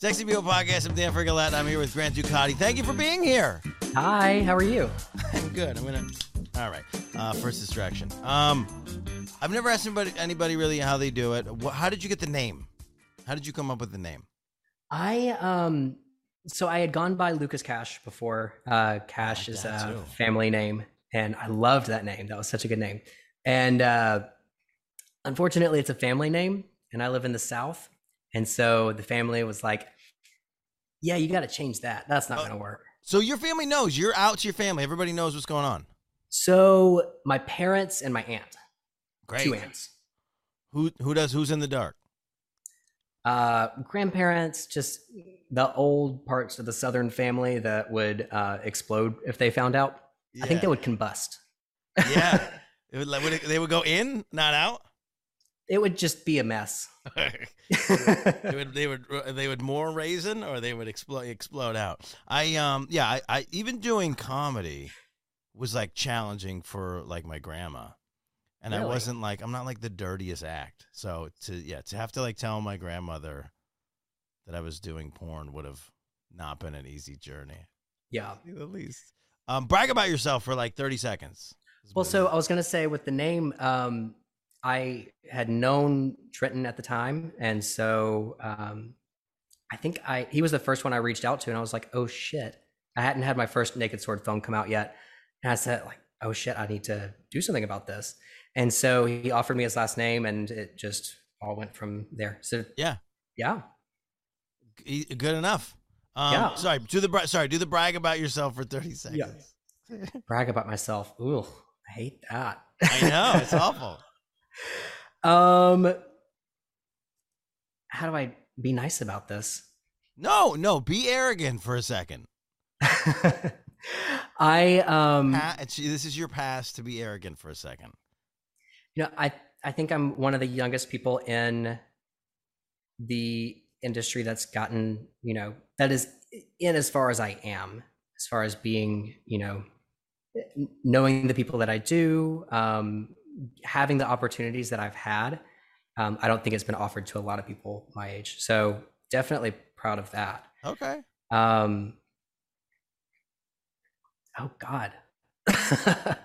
Sexy People Podcast. I'm Dan Frigolette. I'm here with Grant Ducati. Thank you for being here. Hi, how are you? I'm good. I'm gonna. All right. Uh, first distraction. Um, I've never asked anybody, anybody really how they do it. How did you get the name? How did you come up with the name? I um so I had gone by Lucas Cash before. Uh Cash like is a too. family name and I loved that name. That was such a good name. And uh unfortunately it's a family name and I live in the south. And so the family was like, "Yeah, you got to change that. That's not Oh. going to work." So your family knows you're out to your family. Everybody knows what's going on. So my parents and my aunt, Great. two aunts. Who who does who's in the dark? Uh, grandparents, just the old parts of the Southern family that would uh, explode if they found out. I think they would combust. Yeah. It would, like, would it- they would go in, not out. It would just be a mess. they would they would they would more raisin or they would explode explode out. I um yeah I, I even doing comedy was like challenging for like my grandma, and I wasn't like I'm not like the dirtiest act. So to yeah to have to like tell my grandmother that I was doing porn would have not been an easy journey. yeah. At least um brag about yourself for like 30 seconds. Well, so I was gonna say with the name, um, I had known Trenton at the time, and so um, I think I he was the first one I reached out to, and I was like, "Oh shit!" I hadn't had my first Naked Sword film come out yet, and I said, "Like, oh shit, I need to do something about this." And so he offered me his last name, and it just all went from there. So Yeah. yeah. Good enough. Um, Yeah. Sorry, do the sorry, do the brag about yourself for 30 seconds. Yeah. brag about myself. Ooh, I hate that. I know it's awful. Um, how do I be nice about this? No, no, be arrogant for a second. I um, Pa- this is your past to be arrogant for a second. you know, I I think I'm one of the youngest people in the industry that's gotten, you know, that is in as far as I am, as far as being, you know, knowing the people that I do, um, having the opportunities that I've had. Um, I don't think it's been offered to a lot of people my age. So definitely proud of that. Okay. Um, oh God,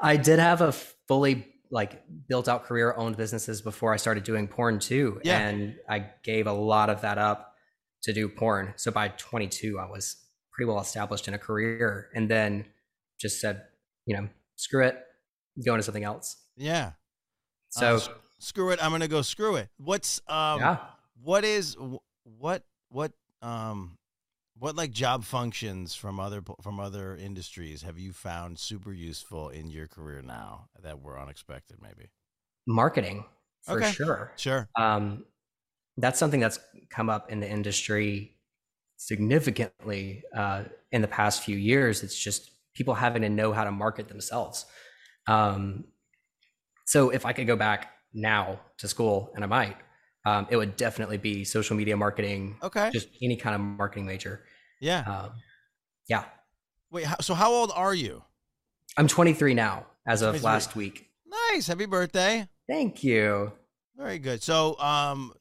I did have a fully like built out career, owned businesses before I started doing porn too, Yeah. and I gave a lot of that up to do porn. So by 22, I was pretty well established in a career, and then just said, you know, screw it, go into something else. Yeah. So Uh, screw it. I'm gonna go screw it. What's um? yeah. What is what what um? What like job functions from other from other industries have you found super useful in your career now that were unexpected? Maybe. marketing for Okay. sure. Sure. um, that's something that's come up in the industry significantly uh, in the past few years. It's just people having to know how to market themselves. Um, so if I could go back now to school, and I might, um, it would definitely be social media marketing, Okay. just any kind of marketing major. yeah. Um, yeah, Wait. How, so how old are you? I'm 23 now as of last week. Nice. Happy birthday. Thank you. Very good. So, um,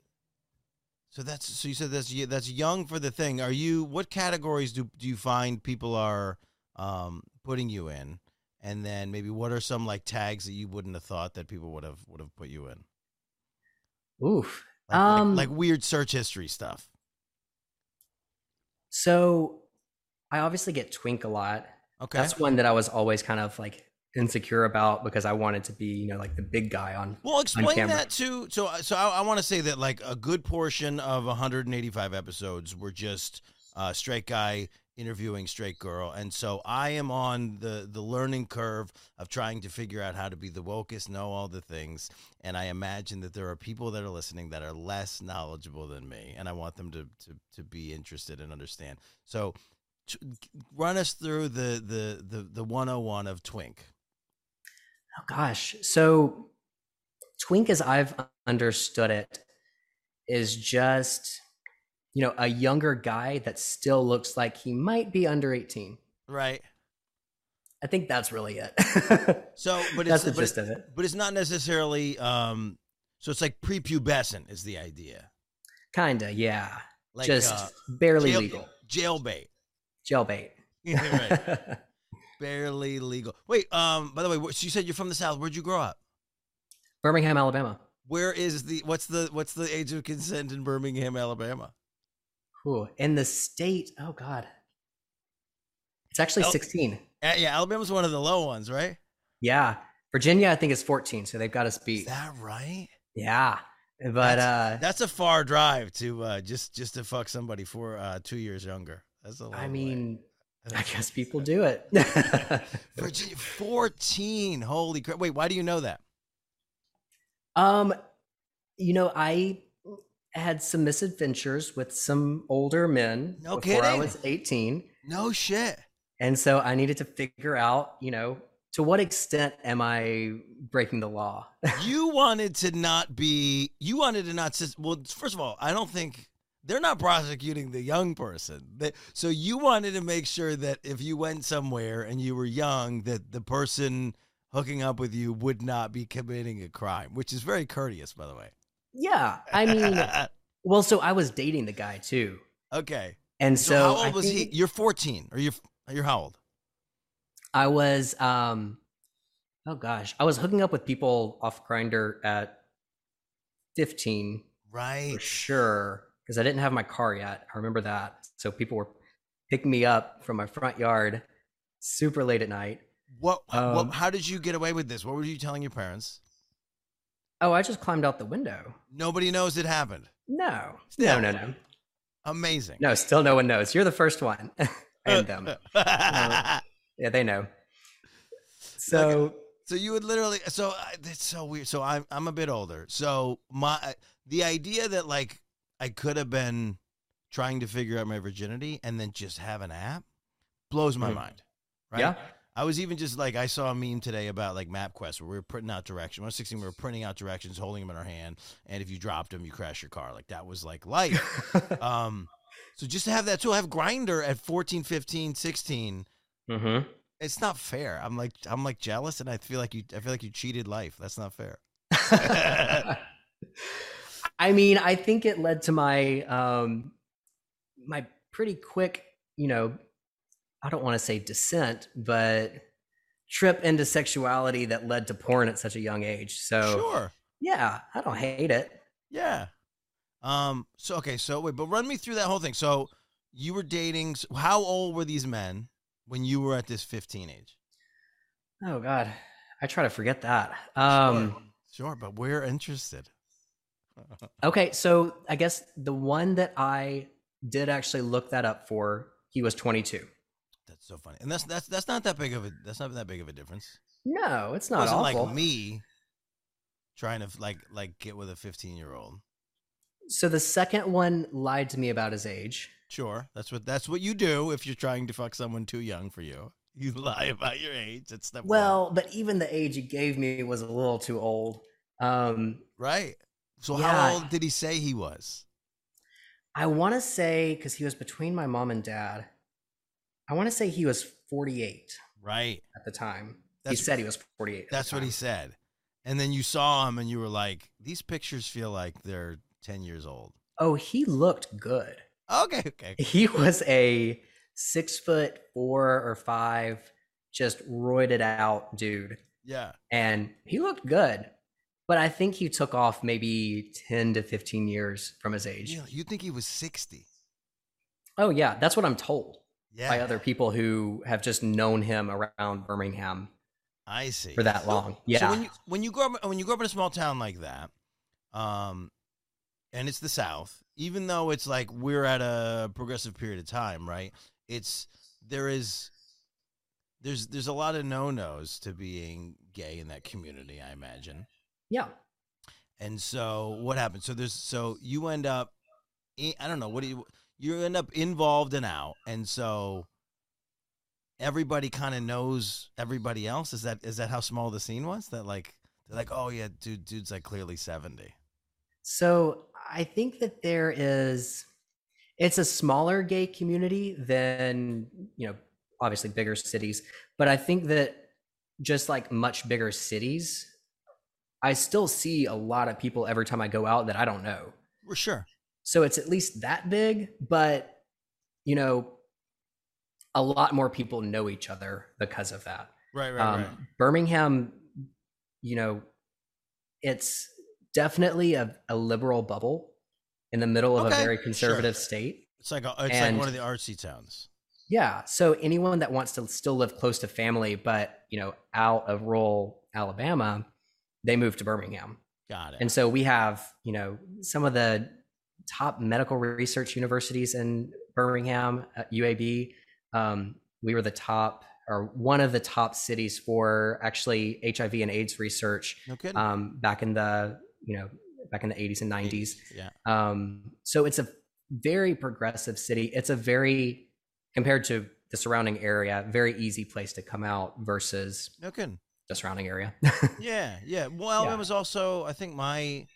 so that's so you said that's that's young for the thing. Are you? What categories do do you find people are um putting you in? And then maybe what are some like tags that you wouldn't have thought that people would have would have put you in? Oof. Like, like- Um, like weird search history stuff. So I obviously get twink a lot. Okay. That's one that I was always kind of like insecure about because I wanted to be, you know, like the big guy on. Well, explain camera. that too. So, so I, I want to say that like a good portion of 185 episodes were just uh, straight guy interviewing straight girl, and so I am on the the learning curve of trying to figure out how to be the wokest, know all the things, and I imagine that there are people that are listening that are less knowledgeable than me, and I want them to to to be interested and understand. So. t- Run us through the the the the 101 of Twink. Oh gosh. So twink as I've understood it is just, you know, a younger guy that still looks like he might be under 18. Right. I think that's really it. So, but that's it's the but, gist of it. but it's not necessarily. Um, so it's like prepubescent is the idea. Kinda, yeah. Like just uh, barely jail, legal. jailbait. Jailbait. right. Barely legal. Wait, um, by the way, so you said you're from the South. Where'd you grow up? Birmingham, Alabama. Where is the what's the what's the age of consent in Birmingham, Alabama? Cool. In the state, oh God. It's actually Oh. 16. Uh, yeah, Alabama's one of the low ones, right? Yeah. Virginia, I think, is 14, so they've got us beat. Is that right? Yeah. But uh That's a far drive to uh just just to fuck somebody for uh two years younger. That's a I way. mean, I guess people do it. Virginia 14. Holy crap. Wait, why do you know that? um, you know, I had some misadventures with some older men No before I was 18. No shit. And so I needed to figure out, you know, to what extent am I breaking the law? you wanted to not be you wanted to not well first of all i don't think they're not prosecuting the young person They- so you wanted to make sure that if you went somewhere and you were young that the person hooking up with you would not be committing a crime which is very courteous by the way yeah. I mean, well, so I was dating the guy too. okay And so, so, how old I was he you're 14 or you're you're how old I was um oh gosh, I was hooking up with people off Grindr at 15 right for sure because I didn't have my car yet. I remember that. So people were picking me up from my front yard super late at night. what, Um, what how did you get away with this what were you telling your parents Oh, I just climbed out the window. nobody knows it happened No. Still. No, no, no. amazing No, still no one knows. You're the first one. and them. Um, yeah, they know. So So you would literally so I- that's so weird. So I'm I'm a bit older. So my uh, the idea that like I could have been trying to figure out my virginity and then just have an app blows my Mhm. mind. Right? yeah. I was even just like I saw a meme today about like MapQuest where we were printing out directions. When I was 16, we were printing out directions, holding them in our hand, and if you dropped them, you crash your car. Like that was like life. um, so just to have that tool, have Grindr at 14, 15, 16. mm-hmm. It's not fair. I'm like I'm like jealous, and I feel like you I feel like you cheated life. That's not fair. I mean, I think it led to my um my pretty quick, you know, I don't want to say descent, but trip into sexuality that led to porn at such a young age. So Sure. yeah, I don't hate it. Yeah. Um. So okay. So wait, but run me through that whole thing. So you were dating. How old were these men when you were at this 15 age? Oh God, I try to forget that. Um, sure. Sure, but we're interested. okay, so I guess the one that I did actually look that up for, he was 22. So funny, and that's that's that's not that big of a that's not that big of a difference. No, it's It not wasn't awful. like me trying to like like get with a 15 year old. So the second one lied to me about his age. Sure, that's what that's what you do if you're trying to fuck someone too young for you. You lie about your age. That's step one. Well, but even the age he gave me was a little too old. Um, right. So Yeah. how old did he say he was? I want to say because he was between my mom and dad. I want to say he was 48 Right. at the time. That's- he said he was 48. That's what he said. And then you saw him and you were like, these pictures feel like they're 10 years old. Oh, he looked good. Okay, okay. He was a six foot four or five, just roided out dude, Yeah. and he looked good. But I think he took off maybe 10 to 15 years from his age. You, you think he was 60. Oh, yeah, that's what I'm told Yeah. by other people who have just known him around Birmingham I see. for that So- long. So Yeah. when you when you grow up when you grow up in a small town like that, um, and it's the South, even though it's like we're at a progressive period of time, right? It's there is there's there's a lot of no nos to being gay in that community, I imagine. yeah. And so what happened? So there's so you end up I don't know, what do you you end up involved and out. And so everybody kind of knows everybody else. Is that is that how small the scene was? That like they're like, "Oh yeah, dude dude's like clearly 70." So I think that there is, it's a smaller gay community than, you know, obviously bigger cities. But I think that just like much bigger cities, I still see a lot of people every time I go out that I don't know. For sure. So it's at least that big, but you know, a lot more people know each other because of that. Right, right, Um, right. Birmingham, you know, it's definitely a, a liberal bubble in the middle of Okay, a very sure. conservative state. It's like a, it's like one of the artsy towns. Yeah. So anyone that wants to still live close to family, but you know, out of rural Alabama, they move to Birmingham. Got it. And so we have, you know, some of the top medical research universities in Birmingham, uh, UAB. Um, we were the top or one of the top cities for actually HIV and AIDS research no um, back in the, you know, back in the 80s and 90s. Yeah. Um, so it's a very progressive city. It's a very, compared to the surrounding area, very easy place to come out versus No the surrounding area. Yeah, yeah. Well, Alabama Yeah. was also. I think my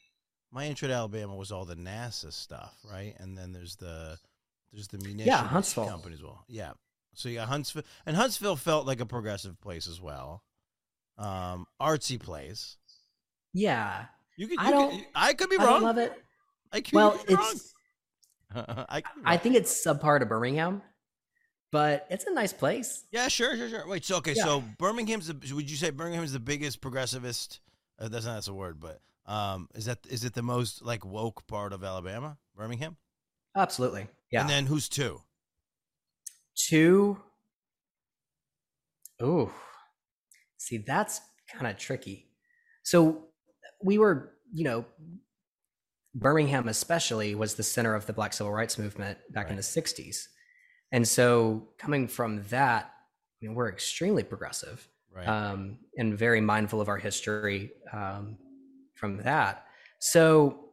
my intro to Alabama was all the NASA stuff, right? And then there's the there's the munitions Huntsville. company as well. Yeah. So you got Huntsville, and Huntsville felt like a progressive place as well. Um, artsy place. yeah. You could. I don't- Could, I could be I wrong. don't love it. I could Well, be it's. I, I think it's subpar to Birmingham, but it's a nice place. Yeah, sure, sure, sure. Wait, so okay, Yeah. so Birmingham's the would you say Birmingham's the biggest progressivist? Uh, that's not that's a word, but um, is that is it the most like woke part of Alabama, Birmingham? Absolutely. Yeah. And then who's two? Two. Ooh. See, that's kind of tricky. So we were, you know, Birmingham especially was the center of the Black Civil Rights Movement back in the 60s. And so coming from that, I mean, we're extremely progressive Right. um, and very mindful of our history um, from that. So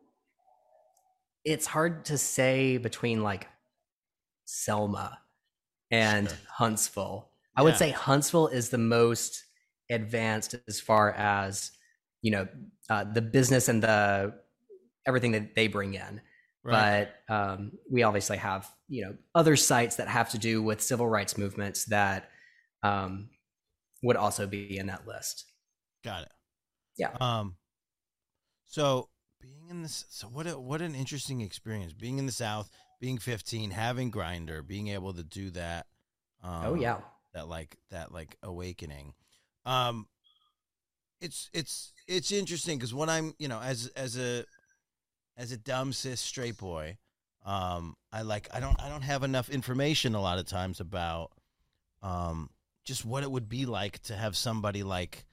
it's hard to say between like Selma and Sure. Huntsville. I would say Huntsville is the most advanced as far as you know uh, the business and the everything that they bring in. right. But um, we obviously have you know other sites that have to do with civil rights movements that um, would also be in that list. Got it. Yeah. Um. So being in this, so what? A, what an interesting experience. Being in the South, being 15, having Grindr, being able to do that. Um, oh yeah, that like that like awakening um it's it's it's interesting because when i'm you know as as a as a dumb cis straight boy um i like i don't i don't have enough information a lot of times about um just what it would be like to have somebody like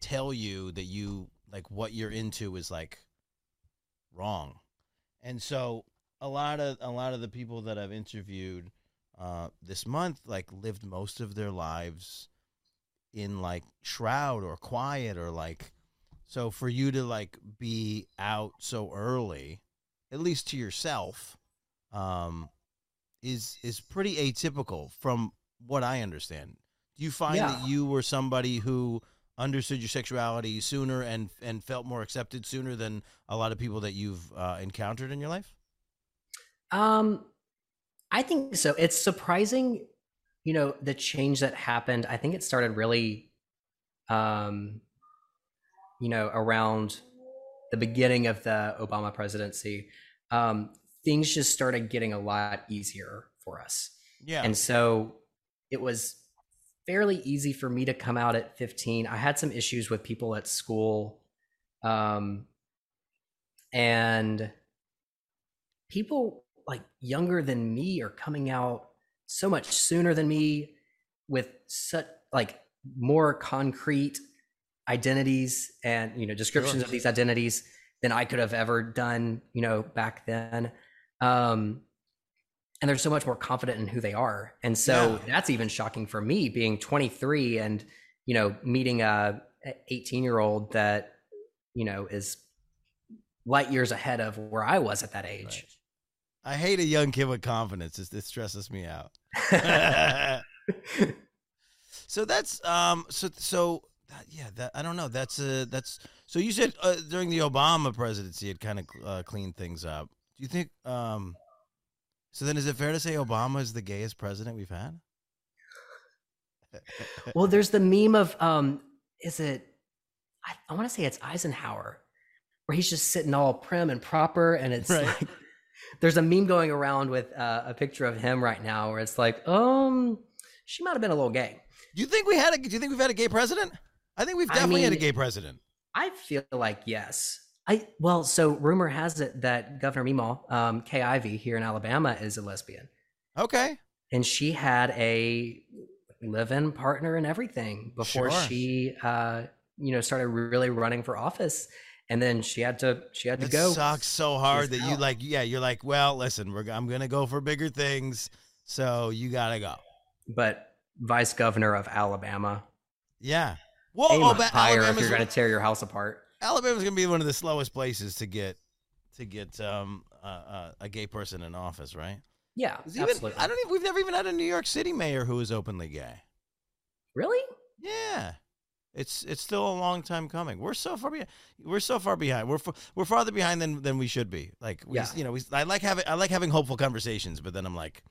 tell you that you like what you're into is like wrong and so a lot of a lot of the people that i've interviewed uh, this month like lived most of their lives in like shroud or quiet or like so for you to like be out so early at least to yourself um is is pretty atypical from what i understand do you find Yeah. that you were somebody who understood your sexuality sooner and and felt more accepted sooner than a lot of people that you've uh, encountered in your life um, I think so. It's surprising, you know, the change that happened. I think it started really, um, you know, around the beginning of the Obama presidency. Um, things just started getting a lot easier for us. yeah And so it was fairly easy for me to come out at 15. I had some issues with people at school. Um, and people like younger than me are coming out so much sooner than me with such like more concrete identities and you know descriptions Sure. of these identities than I could have ever done, you know, back then. Um, and they're so much more confident in who they are. And so Yeah. that's even shocking for me being 23 and, you know, meeting a 18 year old that, you know, is light years ahead of where I was at that age. i hate a young kid with confidence it, it stresses me out so that's um so so that, yeah that i don't know that's uh that's so you said uh, during the obama presidency it kind of uh, cleaned things up do you think um so then is it fair to say obama is the gayest president we've had well, there's the meme of, um, is it, I, I want to say it's Eisenhower, where he's just sitting all prim and proper. And it's Right. like, There's a meme going around with uh, a picture of him right now where it's like, um, she might have been a little gay. Do you think we had a? Do you think we've had a gay president? I think we've definitely I mean, had a gay president. I feel like yes. I well, so rumor has it that Governor Meemaw, um, Kay Ivey here in Alabama, is a lesbian. Okay. And she had a live-in partner and everything before sure. she, uh, you know, started really running for office. And then she had to, she had to it go. Sucks so hard that out. you like, yeah, you're like, well, listen, we're, I'm gonna go for bigger things, so you gotta go. But vice governor of Alabama. Yeah. Whoa, aim oh, higher Alabama's if you're going to tear your house apart. Alabama's going to be one of the slowest places to get to get um, uh, uh, a gay person in office, right? Yeah, even, absolutely. I don't even. We've never even had a New York City mayor who is openly gay. Really? Yeah. It's it's still a long time coming. We're so far behind. We're so far behind. We're we're farther behind than than we should be. Like we, yeah. you know, we, I like having I like having hopeful conversations, but then I'm like,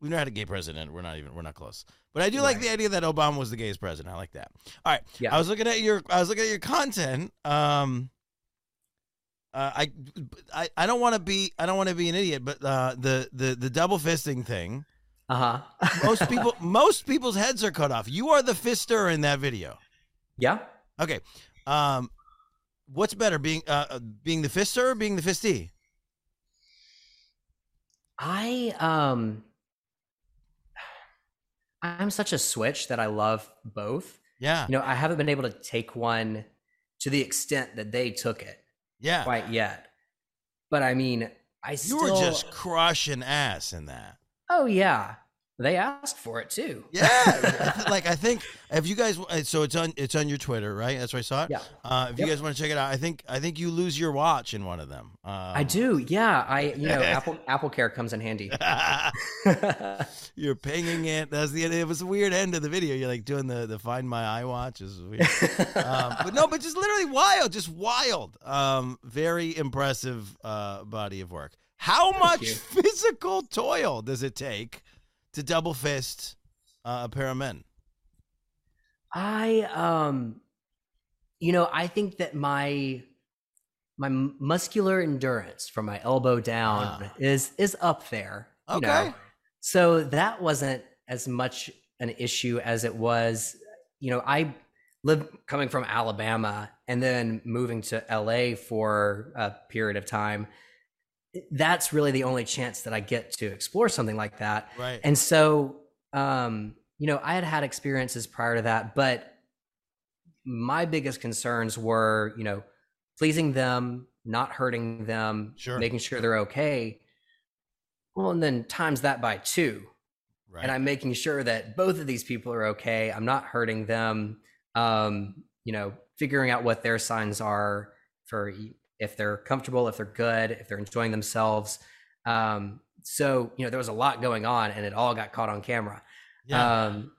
We've never had a gay president. We're not even. We're not close. But I do right. like the idea that Obama was the gayest president. I like that. All right. Yeah. I was looking at your. I was looking at your content. Um. Uh, I, I I don't want to be I don't want to be an idiot, but uh, the the the double fisting thing. Uh huh. most people most people's heads are cut off. You are the fister in that video. Yeah. Okay. Um, what's better, being uh, uh being the fister or being the fistee? I um I'm such a switch that I love both. Yeah. You know, I haven't been able to take one to the extent that they took it. Yeah. Quite yet. But I mean, I still You were just crushing ass in that. Oh yeah. They asked for it too. Yeah, like I think if you guys, uh, so it's on it's on your Twitter, right? That's where I saw it. Yeah. Uh, if yep. you guys want to check it out, I think I think you lose your watch in one of them. Um, I do. Yeah. I you know Apple Apple Care comes in handy. You're pinging it. That's the it was a weird end of the video. You're like doing the the Find My iWatch is weird. um, but no, but just literally wild, just wild. Um, very impressive uh, body of work. How Thank much you. physical toil does it take? To double fist uh, a pair of men? I um you know, I think that my my muscular endurance from my elbow down ah. is is up there. Okay. Know? So that wasn't as much an issue as it was, you know, I lived coming from Alabama and then moving to LA for a period of time that's really the only chance that I get to explore something like that. Right. And so, um, you know, I had had experiences prior to that, but my biggest concerns were, you know, pleasing them, not hurting them, sure. making sure they're okay. Well, and then times that by two. Right. And I'm making sure that both of these people are okay. I'm not hurting them. Um, you know, figuring out what their signs are for if they're comfortable, if they're good, if they're enjoying themselves. Um, so you know there was a lot going on, and it all got caught on camera. Yeah. Um,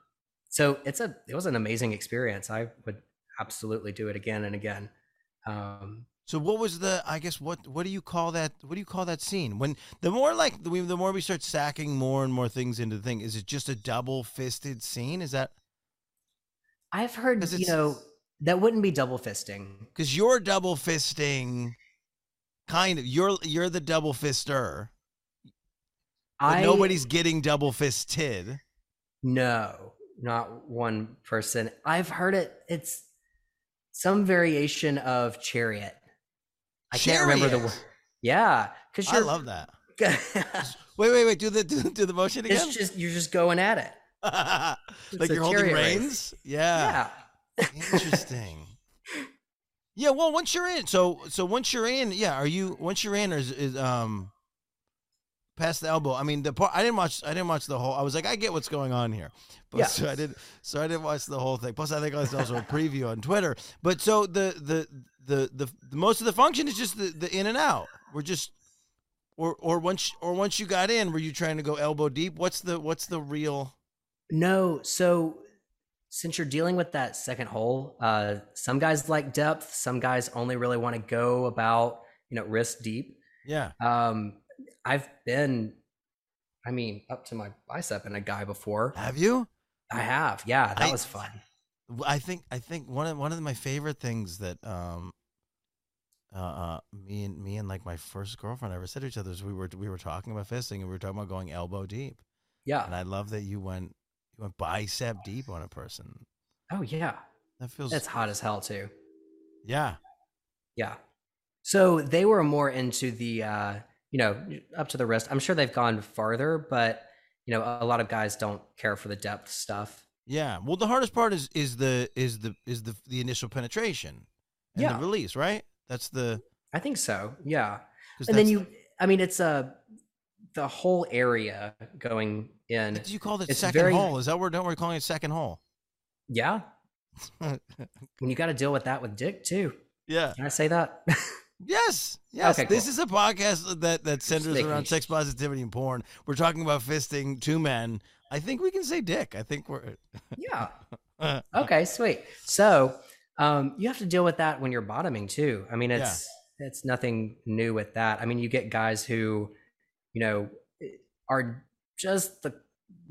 so it's a it was an amazing experience. I would absolutely do it again and again. Um, so what was the? I guess what what do you call that? What do you call that scene? When the more like the, the more we start sacking more and more things into the thing, is it just a double fisted scene? Is that? I've heard you know that wouldn't be double fisting. Because you're double fisting, kind of. You're you're the double fister. I nobody's getting double fisted. No, not one person. I've heard it. It's some variation of chariot. I chariot. can't remember the word. Yeah, because I love that. wait, wait, wait. Do the do, do the motion again. It's just you're just going at it. like you're holding reins. Race. Yeah. Yeah. Interesting. yeah, well, once you're in, so so once you're in, yeah, are you once you're in, or is, is um past the elbow? I mean, the part I didn't watch. I didn't watch the whole. I was like, I get what's going on here, but yeah. so I did. So I didn't watch the whole thing. Plus, I think I was also a preview on Twitter. But so the the the the, the most of the function is just the, the in and out. We're just or or once or once you got in, were you trying to go elbow deep? What's the what's the real? No, so since you're dealing with that second hole, uh, some guys like depth. Some guys only really want to go about you know wrist deep. Yeah. Um, I've been, I mean, up to my bicep in a guy before. Have you? I have. Yeah, that I, was fun. I think I think one of one of my favorite things that um uh, uh, me and me and like my first girlfriend ever said to each other is we were we were talking about fisting and we were talking about going elbow deep. Yeah. And I love that you went you went bicep deep on a person. Oh yeah. That feels That's hot as hell too. yeah. Yeah. So they were more into the uh, you know, up to the wrist. I'm sure they've gone farther, but you know, a lot of guys don't care for the depth stuff. Yeah. Well, the hardest part is is the is the is the the initial penetration and Yeah. the release, right? That's the I think so. Yeah. And then you I mean it's uh the whole area going What do you call it second very- hole? Is that where don't we calling it second hole? Yeah. When you got to deal with that with dick too. yeah. Can I say that? Yes. Yes. Okay, This cool. is a podcast that that centers around sex positivity and porn. We're talking about fisting two men. I think we can say dick. I think we're yeah. Okay, sweet. So um, you have to deal with that when you're bottoming too. I mean, Yeah. it's it's nothing new with that. I mean, you get guys who, you know, are just the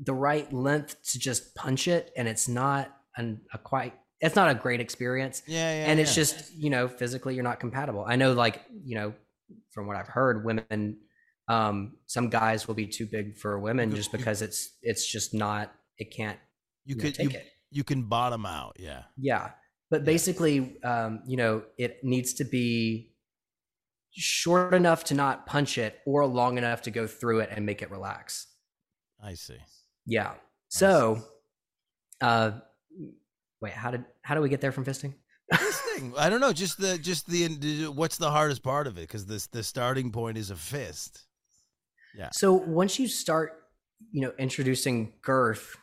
the right length to just punch it, and it's not an, a quite. It's not a great experience, Yeah, yeah. and it's yeah. just you know physically you're not compatible. I know, like you know, from what I've heard, women, um, some guys will be too big for women just because it's it's just not. It can't. you you know, could you, it. you can bottom out. Yeah. Yeah. But Yeah. basically, um, you know, it needs to be short enough to not punch it or long enough to go through it and make it relax. I see. Yeah. So, uh, wait, how did, how do we get there from fisting? Fisting. I don't know. Just the just the what's the hardest part of it? Because this the starting point is a fist. Yeah. So once you start, you know, introducing girth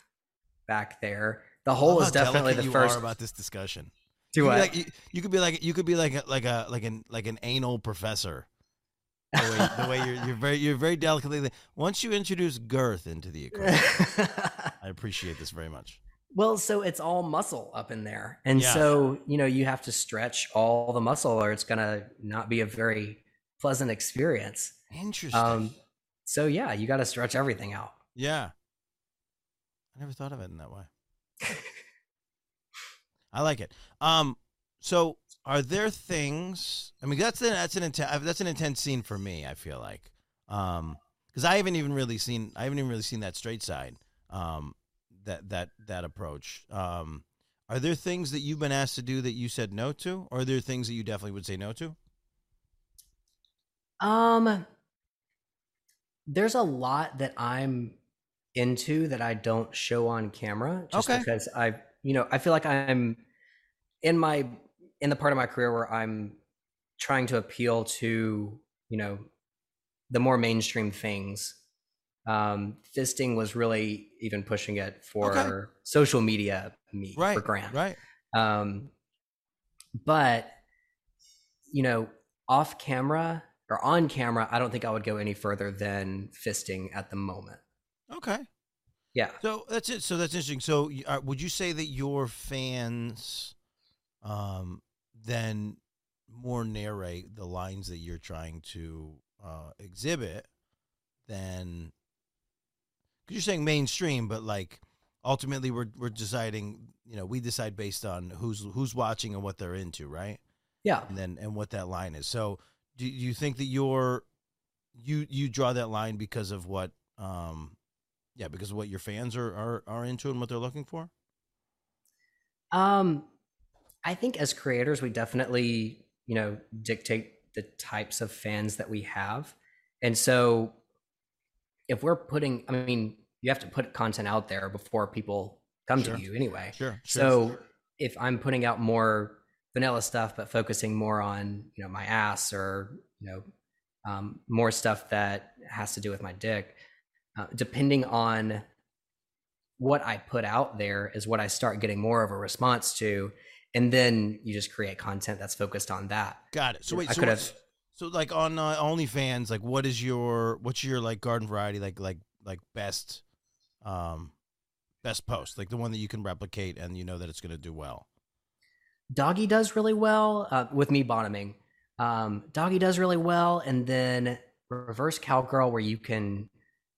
back there, the hole is definitely the you first. are about this discussion. Do you could be like you, you could be like you could be like a, like a like an like an anal professor. The way, the way you're you're very you're very delicately. Once you introduce girth into the equation, I appreciate this very much. Well, so it's all muscle up in there. And Yeah. so, you know, you have to stretch all the muscle or it's going to not be a very pleasant experience. Interesting. Um, so, yeah, you got to stretch everything out. yeah, I never thought of it in that way. I like it. Um, so are there things? I mean, that's an that's an intense that's an intense scene for me. I feel like, um, because I haven't even really seen I haven't even really seen that straight side. Um, that that that approach. Um, are there things that you've been asked to do that you said no to, or are there things that you definitely would say no to? Um, there's a lot that I'm into that I don't show on camera just Okay. because I, you know, I feel like I'm in my in the part of my career where I'm trying to appeal to, you know, the more mainstream things. Um, fisting was really even pushing it for Okay. social media me Right, for Grant. right. Um, but you know, off camera or on camera, I don't think I would go any further than fisting at the moment. Okay. Yeah. So that's it. So that's interesting. So uh, would you say that your fans, um, then more narrate the lines that you're trying to uh, exhibit than? Because you're saying mainstream, but like ultimately we're we're deciding. You know, we decide based on who's who's watching and what they're into, right? Yeah. and then and what that line is. So, do you think that you're you you draw that line because of what um yeah, because of what your fans are are, are into and what they're looking for? Um, I think as creators, we definitely, you know, dictate the types of fans that we have. And so if we're putting, I mean, you have to put content out there before people come Sure. to you anyway. Sure. So if I'm putting out more vanilla stuff, but focusing more on, you know, my ass or, you know, um, more stuff that has to do with my dick, uh, depending on what I put out there is what I start getting more of a response to. And then you just create content that's focused on that. got it. So wait, I so could have- so like on uh, OnlyFans, like what is your what's your like garden variety like like like best um best post like the one that you can replicate and you know that it's going to do well. Doggy does really well uh, with me bottoming. Um, Doggy does really well, and then reverse cowgirl where you can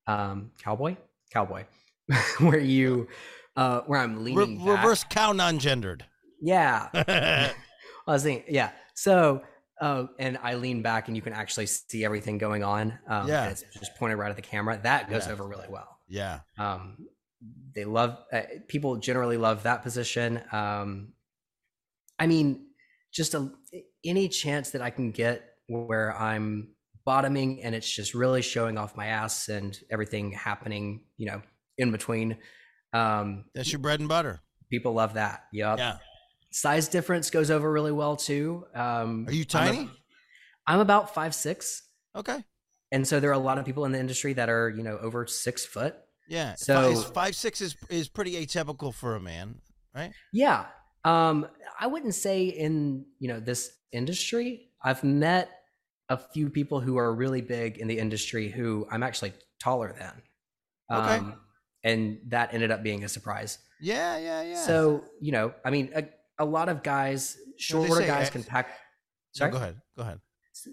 um, cowboy cowboy where you uh, where I'm Re- leaning back. reverse cow non-gendered. Yeah, I was thinking. Yeah, so Oh, and I lean back and you can actually see everything going on. Um, Yeah. it's just pointed right at the camera. That goes Yeah. over really well. Yeah. Um, they love uh, people generally love that position. Um, I mean, just a, any chance that I can get where I'm bottoming and it's just really showing off my ass and everything happening, you know, in between. Um, That's your bread and butter. people love that. Yep. Yeah. Size difference goes over really well too. Um, Are you I'm a- tiny? I'm about five six, Okay. and so there are a lot of people in the industry that are you know over six foot. Yeah. So- five, five six is is pretty atypical for a man, right? Yeah. Um, I wouldn't say in you know this industry. I've met a few people who are really big in the industry who I'm actually taller than. Okay. Um, and that ended up being a surprise. Yeah, yeah, yeah. So you know, I mean, a, a lot of guys, shorter say, guys can pack. No, Sorry, go ahead. Go ahead.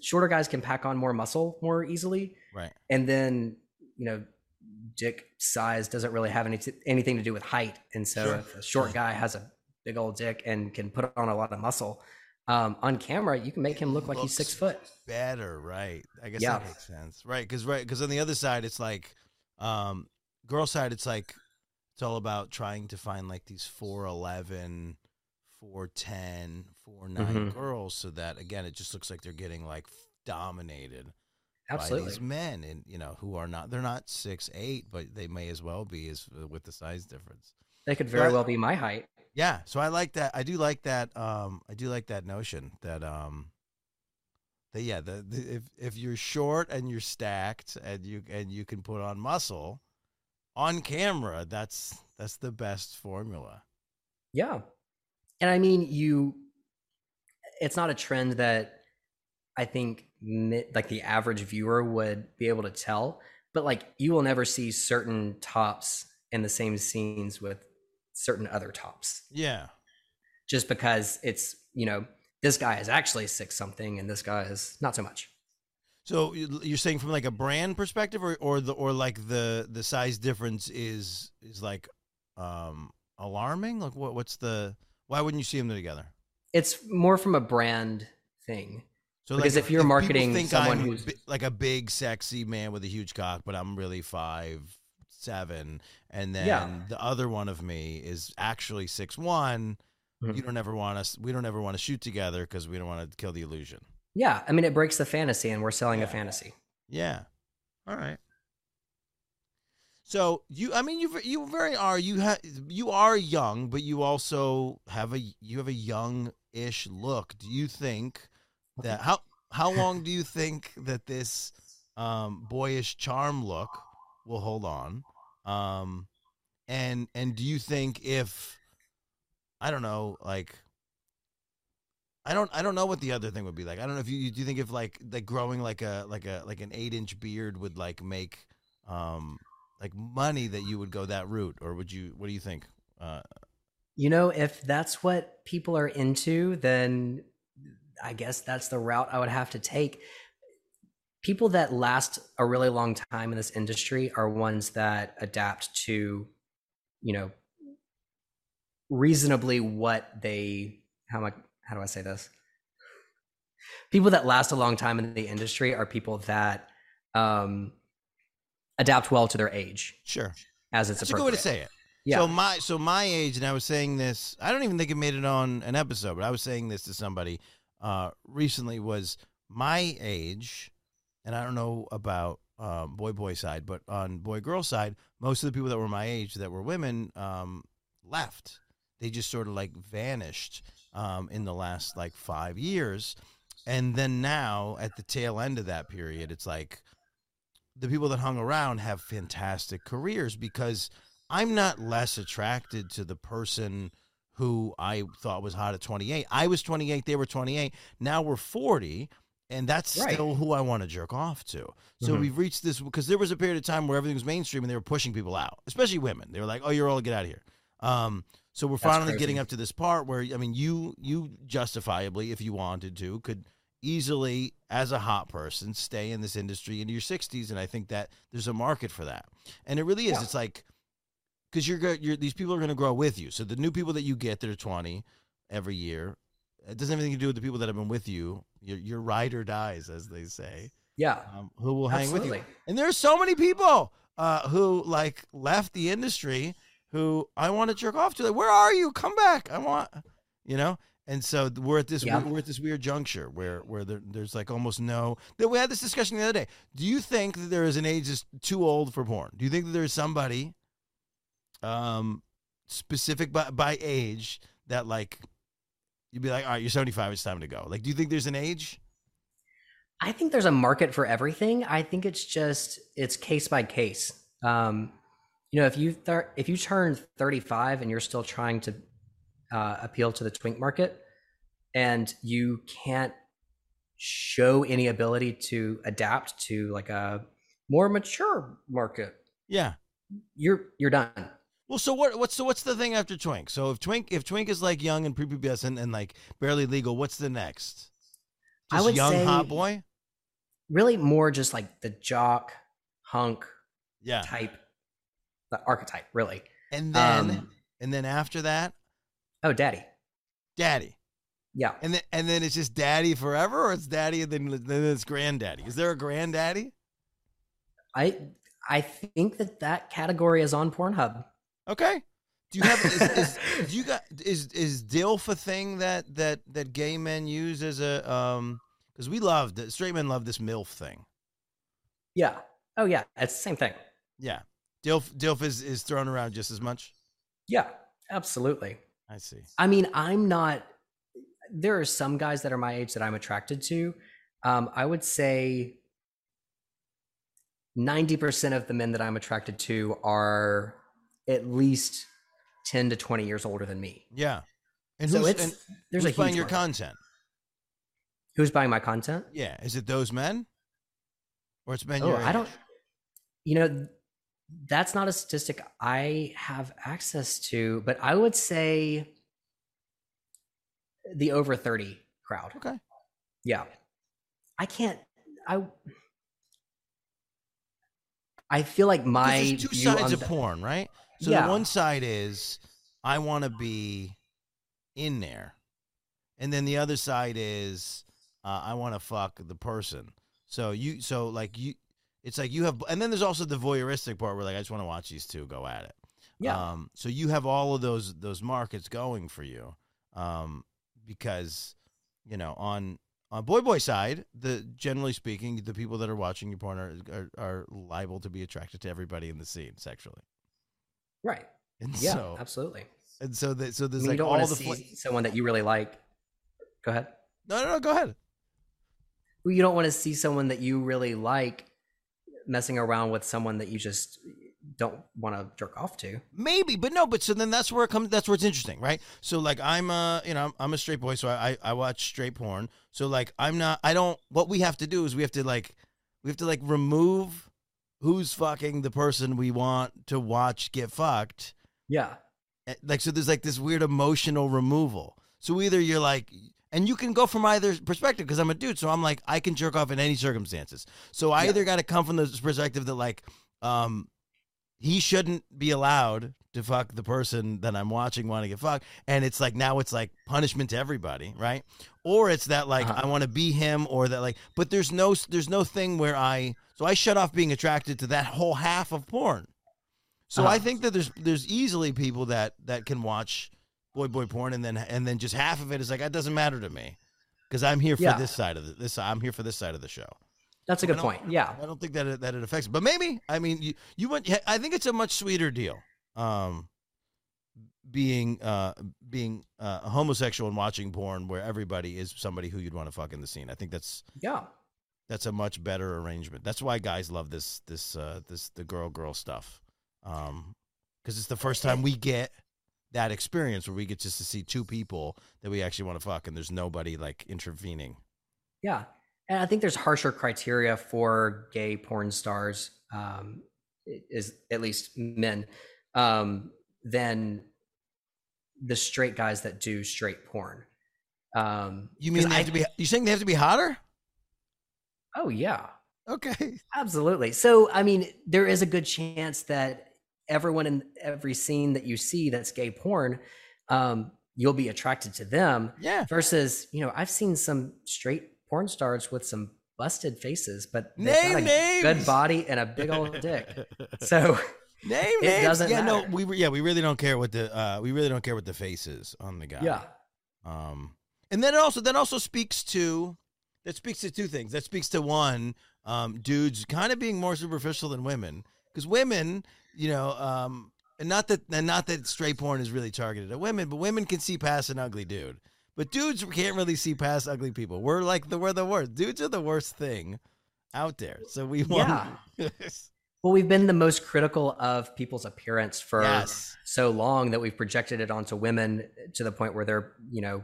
shorter guys can pack on more muscle more easily, Right. and then you know, dick size doesn't really have any anything to do with height. And so Sure, if a short guy has a big old dick and can put on a lot of muscle, um, on camera you can make him look like he's six foot. Better, right? I guess Yeah. that makes sense, right? Because right, because on the other side, it's like, um, girl side, it's like it's all about trying to find like these 4'11", 4'10", 4'9 Mhm. girls, so that again, it just looks like they're getting like dominated by these men, and you know who are not they're not six eight, but they may as well be as with the size difference. They could very Right. well be my height. Yeah, so I like that. I do like that. Um, I do like that notion that um, that yeah, the, the if if you're short and you're stacked and you and you can put on muscle on camera, that's that's the best formula. Yeah. And I mean, you, it's not a trend that I think like the average viewer would be able to tell, but like you will never see certain tops in the same scenes with certain other tops Yeah, just because it's, you know, this guy is actually six something and this guy is not so much. So you- you're saying from like a brand perspective, or or the or like the the size difference is is like um alarming. Like what what's the why wouldn't you see them together? It's more from a brand thing. So Because if you're people marketing someone I'm who's- like a big sexy man with a huge cock, but I'm really five seven, and then Yeah. the other one of me is actually six one. Mhm. You don't ever want us. We don't ever want to shoot together because we don't want to kill the illusion. Yeah. I mean, it breaks the fantasy and we're selling Yeah. a fantasy. Yeah. All right. So you, I mean, you you very are you ha, you are young, but you also have a you have a young-ish look. Do you think that how how long do you think that this um, boyish charm look will hold on? Um, and and do you think if I don't know, like I don't I don't know what the other thing would be like. I don't know if you do you think if like like growing like a like a like an eight inch beard would like make um like money that you would go that route or would you what do you think? Uh You know, if that's what people are into, then I guess that's the route I would have to take. People that last a really long time in this industry are ones that adapt to, you know, reasonably what they how am I how do I say this? People that last a long time in the industry are people that um adapt well to their age sure. as it's That's a good way to say it. Yeah. So my so my age, and I was saying this. I don't even think it made it on an episode, but I was saying this to somebody uh, recently. Was my age, and I don't know about um, boy boy side, but on boy girl side, most of the people that were my age that were women um, left. They just sort of like vanished um, in the last like five years, and then now at the tail end of that period, it's like the people that hung around have fantastic careers because I'm not less attracted to the person who I thought was hot at 28. I was 28, they were 28. Now we're 40, and that's Right. still who I want to jerk off to. So Mhm. we've reached this because there was a period of time where everything was mainstream and they were pushing people out, especially women. They were like, "Oh, you're all get out of here." Um, so we're That's finally crazy. getting up to this part where I mean, you you justifiably, if you wanted to, could easily, as a hot person, stay in this industry into your 60s, and I think that there's a market for that. And it really is. Yeah. It's like because you're, go- you're these people are going to grow with you. So the new people that you get that are 20 every year, it doesn't have anything to do with the people that have been with you. Your your ride or dies, as they say. Yeah. Um, who will hang with you? Absolutely. And there's so many people uh, who like left the industry who I want to jerk off to. Like, where are you? Come back. I want, you know. And so we're at this Yeah. we're at this weird juncture where where there, there's like almost no. That we had this discussion the other day. Do you think that there is an age that's too old for porn? Do you think that there's somebody, um, specific by by age that like you'd be like, all right, you're 75, it's time to go. Like, do you think there's an age? I think there's a market for everything. I think it's just it's case by case. Um, you know, if you thir- if you turn 35 and you're still trying to uh, appeal to the twink market, and you can't show any ability to adapt to like a more mature market, Yeah. you're you're done. Well, so what? What's so what's the thing after Twink? So if Twink if Twink is like young and prepubescent and like barely legal, what's the next? I Just would young say- hot boy. Really, more just like the jock, hunk Yeah, type, the archetype. Really. and then Um, and then after that, oh, daddy. daddy, Yeah. and then and then it's just daddy forever, or it's daddy and then then it's granddaddy. Is there a granddaddy? I I think that that category is on Pornhub. Okay. Do you have is, is, do you got is is DILF a thing that that that gay men use as a um because we love straight men love this MILF thing. Yeah. Oh yeah, it's the same thing. Yeah. DILF DILF is is thrown around just as much. Yeah, absolutely. I see. I mean, I'm not. There are some guys that are my age that I'm attracted to. Um, I would say ninety percent of the men that I'm attracted to are at least ten to twenty years older than me. Yeah. And so who's, it's and there's who's a buying your market. content? Who's buying my content? Yeah. Is it those men? Or it's men Oh, your I don't. You know, that's not a statistic I have access to, but I would say the over 30 crowd. Okay. Yeah. I can't I I feel like my two sides of the- porn, right? So Yeah. the one side is I want to be in there. And then the other side is uh, I want to fuck the person. So you so like you it's like you have and then there's also the voyeuristic part where like I just want to watch these two go at it. Yeah. Um, so you have all of those those markets going for you, um, because you know on on boy boy side, the generally speaking, the people that are watching your porn are, are, are liable to be attracted to everybody in the scene sexually, right. and Yeah, so absolutely. and so that so I there's mean, you like don't all want the see someone that you really like. Go ahead. no no no go ahead You don't want to see someone that you really like messing around with someone that you just don't want to jerk off to. Maybe, but no, but so then that's where it comes. That's where it's interesting, right? So like I'm a, you know, I'm, I'm a straight boy, so I, I I watch straight porn. So like I'm not. I don't. What we have to do is we have to like, we have to like remove who's fucking the person we want to watch get fucked. Yeah. Eh, Like so, there's like this weird emotional removal. So either you're like, and you can go from either perspective because I'm a dude, so I'm like I can jerk off in any circumstances. So I Yeah. either got to come from the perspective that like, um, he shouldn't be allowed to fuck the person that I'm watching want to get fucked, and it's like now it's like punishment to everybody, right? Or it's that like Uh-huh. I want to be him, or that like, but there's no there's no thing where I so I shut off being attracted to that whole half of porn. So I Uh-huh. think that there's there's easily people that that can watch boy boy porn and then and then just half of it is like that doesn't matter to me because I'm here for Yeah. this side of the, this I'm here for this side of the show. That's a good point. Yeah. I don't think that it, that it affects, but maybe I mean you you went. I think it's a much sweeter deal. Um, being uh being uh homosexual and watching porn where everybody is somebody who you'd want to fuck in the scene. I think that's Yeah. that's a much better arrangement. That's why guys love this this uh this the girl girl stuff. Um, because it's the first time we get that experience where we get just to see two people that we actually want to fuck and there's nobody like intervening. Yeah. And I think there's harsher criteria for gay porn stars, um, is at least men, um, than the straight guys that do straight porn. Um, You mean they I- have to be? You saying they have to be hotter? Oh yeah, Okay. absolutely. So I mean, there is a good chance that everyone in every scene that you see that's gay porn, um, you'll be attracted to them Yeah. versus you know i've seen some straight porn stars with some busted faces but they've Name got a names. good body and a big old dick so Name It names. doesn't yeah, no, we yeah, we really don't care what the uh we really don't care what the face is on the guy. yeah Um and then it also that also speaks to that speaks to two things. That speaks to one, um, dudes kind of being more superficial than women. Because women, you know, um and not that and not that straight porn is really targeted at women, but women can see past an ugly dude. But dudes can't really see past ugly people. We're like the we're the worst. Dudes are the worst thing out there. So we want Yeah. well we've been the most critical of people's appearance for yes. so long that we've projected it onto women to the point where they're you know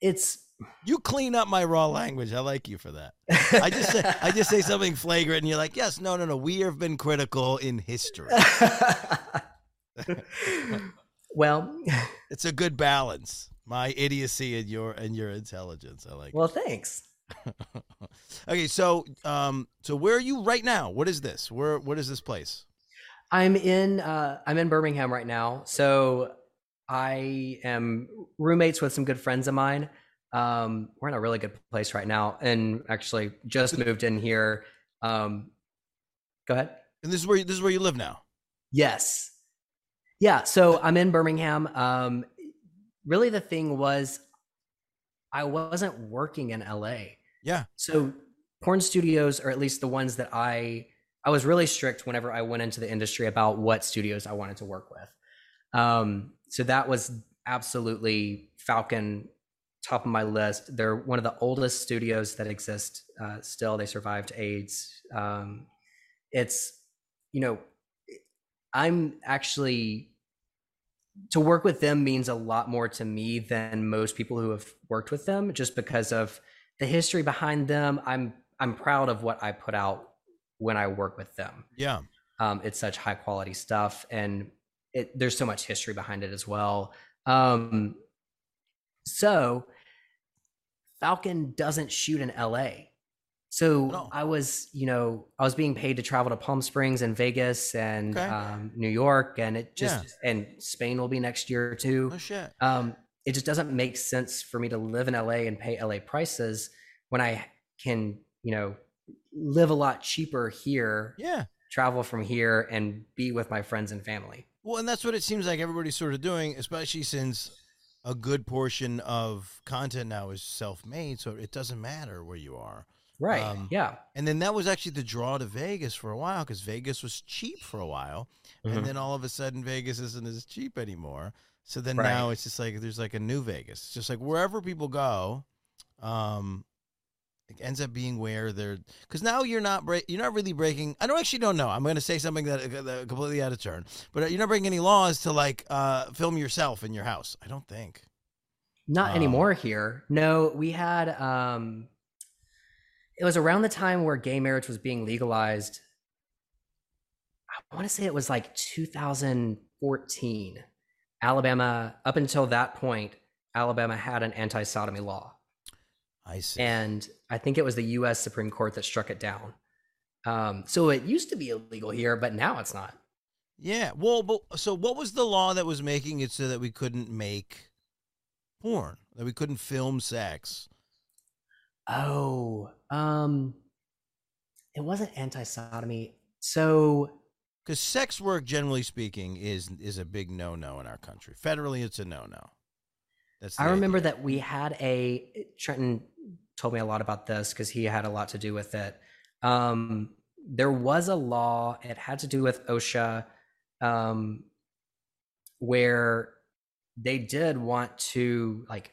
it's You clean up my raw language. I like you for that. I just say I just say something flagrant, and you're like, "Yes, no, no, no. We have been critical in history. well It's a good balance. My idiocy and your and your intelligence. I like. well thanks okay, so um, so where are you right now? What is this? Where what is this place? i'm in uh i'm in birmingham right now so i am roommates with some good friends of mine um we're in a really good place right now and actually just moved in here um go ahead And this is where this is where you live now. Yes. Yeah. So I'm in Birmingham. Um, really, the thing was, I wasn't working in LA. Yeah. So porn studios, or at least the ones that I, I was really strict whenever I went into the industry about what studios I wanted to work with. Um, so that was absolutely Falcon top of my list. They're one of the oldest studios that exist uh, still. They survived AIDS. Um, it's, you know, I'm actually to work with them means a lot more to me than most people who have worked with them just because of the history behind them. I'm I'm proud of what I put out when I work with them. Yeah. Um, it's such high quality stuff, and it, there's so much history behind it as well. Um, so Falcon doesn't shoot in LA. So No. I was, you know, I was being paid to travel to Palm Springs and Vegas and Okay. um, New York, and it just and Spain will be next year too Oh shit. um, it just doesn't make sense for me to live in LA and pay LA prices when I can, you know, live a lot cheaper here, Yeah. travel from here, and be with my friends and family. Well, and that's what it seems like everybody's sort of doing, especially since a good portion of content now is self-made, so it doesn't matter where you are. Right. Um, yeah. And then that was actually the draw to Vegas for a while because Vegas was cheap for a while, Mhm. and then all of a sudden Vegas isn't as cheap anymore. So then Right. now it's just like there's like a new Vegas. It's just like wherever people go, um, it ends up being where they're because now you're not break you're not really breaking. I don't actually don't know. I'm going to say something that, that completely out of turn, but you're not breaking any laws to like uh, film yourself in your house. I don't think. Not um, anymore here. No, we had um it was around the time where gay marriage was being legalized. I want to say it was like 2014. Alabama, up until that point, Alabama had an anti-sodomy law. I see. and I think it was the U.S. Supreme Court that struck it down. Um, so it used to be illegal here, but now it's not. Yeah. Well, but so what was the law that was making it so that we couldn't make porn, that we couldn't film sex? Oh, um, it wasn't anti-sodomy. So Because sex work, generally speaking, is is a big no no in our country. Federally, it's a no no. That's. I remember idea. that we had a Trenton told me a lot about this because he had a lot to do with it. Um, there was a law; it had to do with OSHA, um, where they did want to like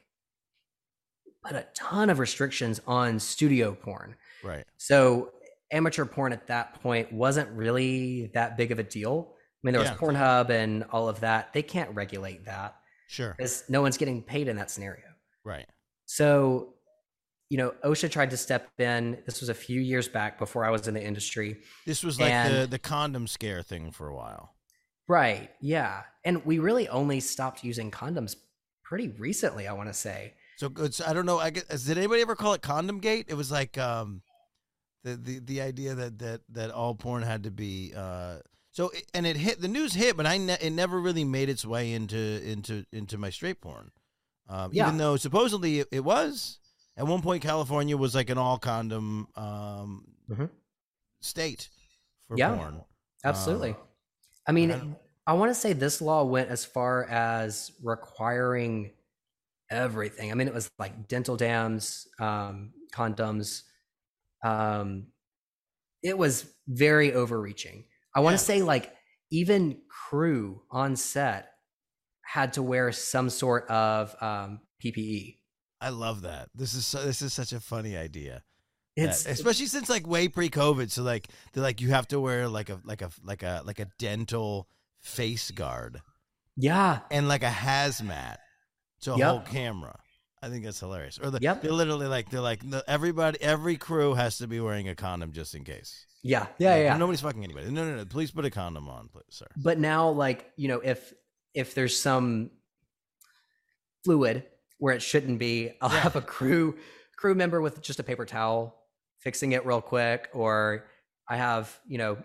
put a ton of restrictions on studio porn. Right. So amateur porn at that point wasn't really that big of a deal. I mean, there was Yeah. Pornhub and all of that. They can't regulate that Sure. because no one's getting paid in that scenario. Right. So, you know, OSHA tried to step in. This was a few years back before I was in the industry. This was like the the condom scare thing for a while. Right. Yeah. And we really only stopped using condoms pretty recently, I want to say. So it's I don't know. I guess, did anybody ever call it condom gate? It was like um, the the the idea that that that all porn had to be uh So and it hit the news hit, but I ne- it never really made its way into into into my straight porn. Um, Yeah. Even though supposedly it, it was at one point, California was like an all condom um, Mhm. state for Yeah. porn. Absolutely. Um, I mean, I I want to say this law went as far as requiring everything. I mean, it was like dental dams, um, condoms. Um, it was very overreaching. I want Yeah. to say, like, even crew on set had to wear some sort of um, PPE. I love that. This is so, this is such a funny idea. that- especially since like way pre-COVID. So like they're like you have to wear like a like a like a like a dental face guard yeah, and like a hazmat to Yep. hold camera. I think that's hilarious. Or the, Yep. they're literally like they're like everybody every crew has to be wearing a condom just in case. Yeah, yeah, Like, yeah. Nobody's fucking anybody. No, no, no. Please put a condom on, please, sir. but now like you know if if there's some fluid where it shouldn't be i'll Yeah. have a crew crew member with just a paper towel fixing it real quick or i have you know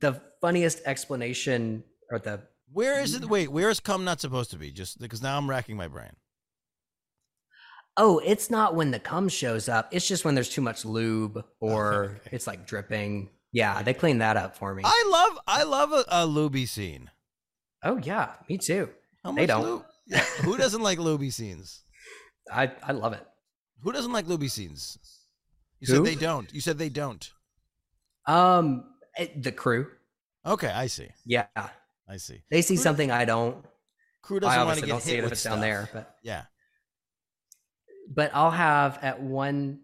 the funniest explanation or the Where is it? Wait, where is cum not supposed to be? Just because now I'm racking my brain. Oh it's not when the cum shows up it's just when there's too much lube or Okay. it's like dripping yeah they clean that up for me I love I love a, a scene. oh yeah me too How They don't. lube- Yeah, who doesn't like looby scenes? i i love it Who doesn't like looby scenes? You Who? said they don't. You said they don't. um it- the crew Okay, I see. yeah I see. they see Crew- something i don't Crew doesn't want to get don't see hit it if with it's stuff. down there, but Yeah. But I'll have at one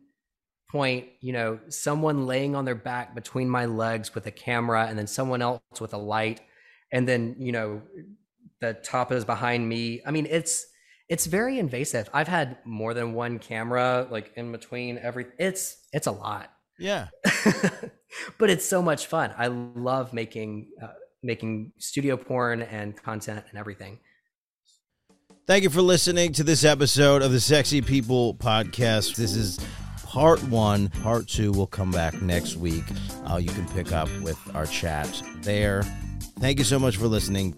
point, you know, someone laying on their back between my legs with a camera, and then someone else with a light, and then you know, the top is behind me. I mean, it's it's very invasive. I've had more than one camera like in between every. It's it's a lot, Yeah. but it's so much fun. I love making uh, making studio porn and content and everything. Thank you for listening to this episode of the Sexy People Podcast. This is part one. Part two will come back next week. Uh, you can pick up with our chat there. Thank you so much for listening.